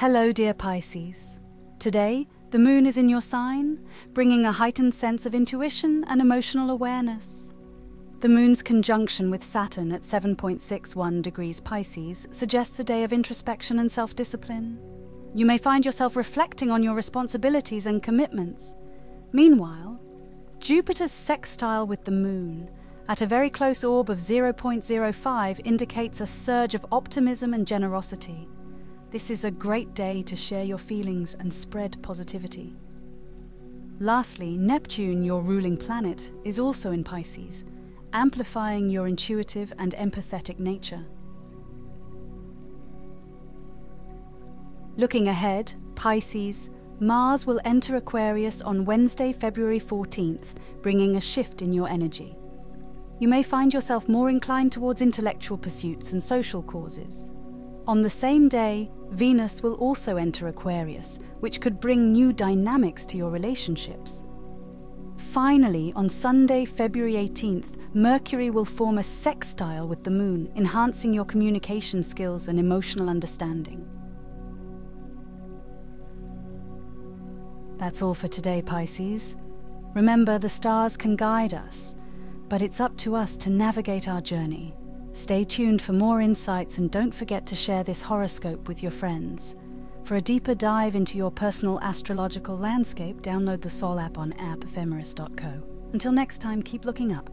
Hello, dear Pisces. Today, the moon is in your sign, bringing a heightened sense of intuition and emotional awareness. The moon's conjunction with Saturn at 7.61 degrees Pisces suggests a day of introspection and self discipline. You may find yourself reflecting on your responsibilities and commitments. Meanwhile, Jupiter's sextile with the moon at a very close orb of 0.05 indicates a surge of optimism and generosity. This is a great day to share your feelings and spread positivity. Lastly, Neptune, your ruling planet, is also in Pisces, amplifying your intuitive and empathetic nature. Looking ahead, Pisces, Mars will enter Aquarius on Wednesday, February 14th, bringing a shift in your energy. You may find yourself more inclined towards intellectual pursuits and social causes. On the same day, Venus will also enter Aquarius, which could bring new dynamics to your relationships. Finally, on Sunday, February 18th, Mercury will form a sextile with the Moon, enhancing your communication skills and emotional understanding. That's all for today, Pisces. Remember, the stars can guide us, but it's up to us to navigate our journey. Stay tuned for more insights and don't forget to share this horoscope with your friends. For a deeper dive into your personal astrological landscape, download the Sol app on appephemeris.co. Until next time, keep looking up.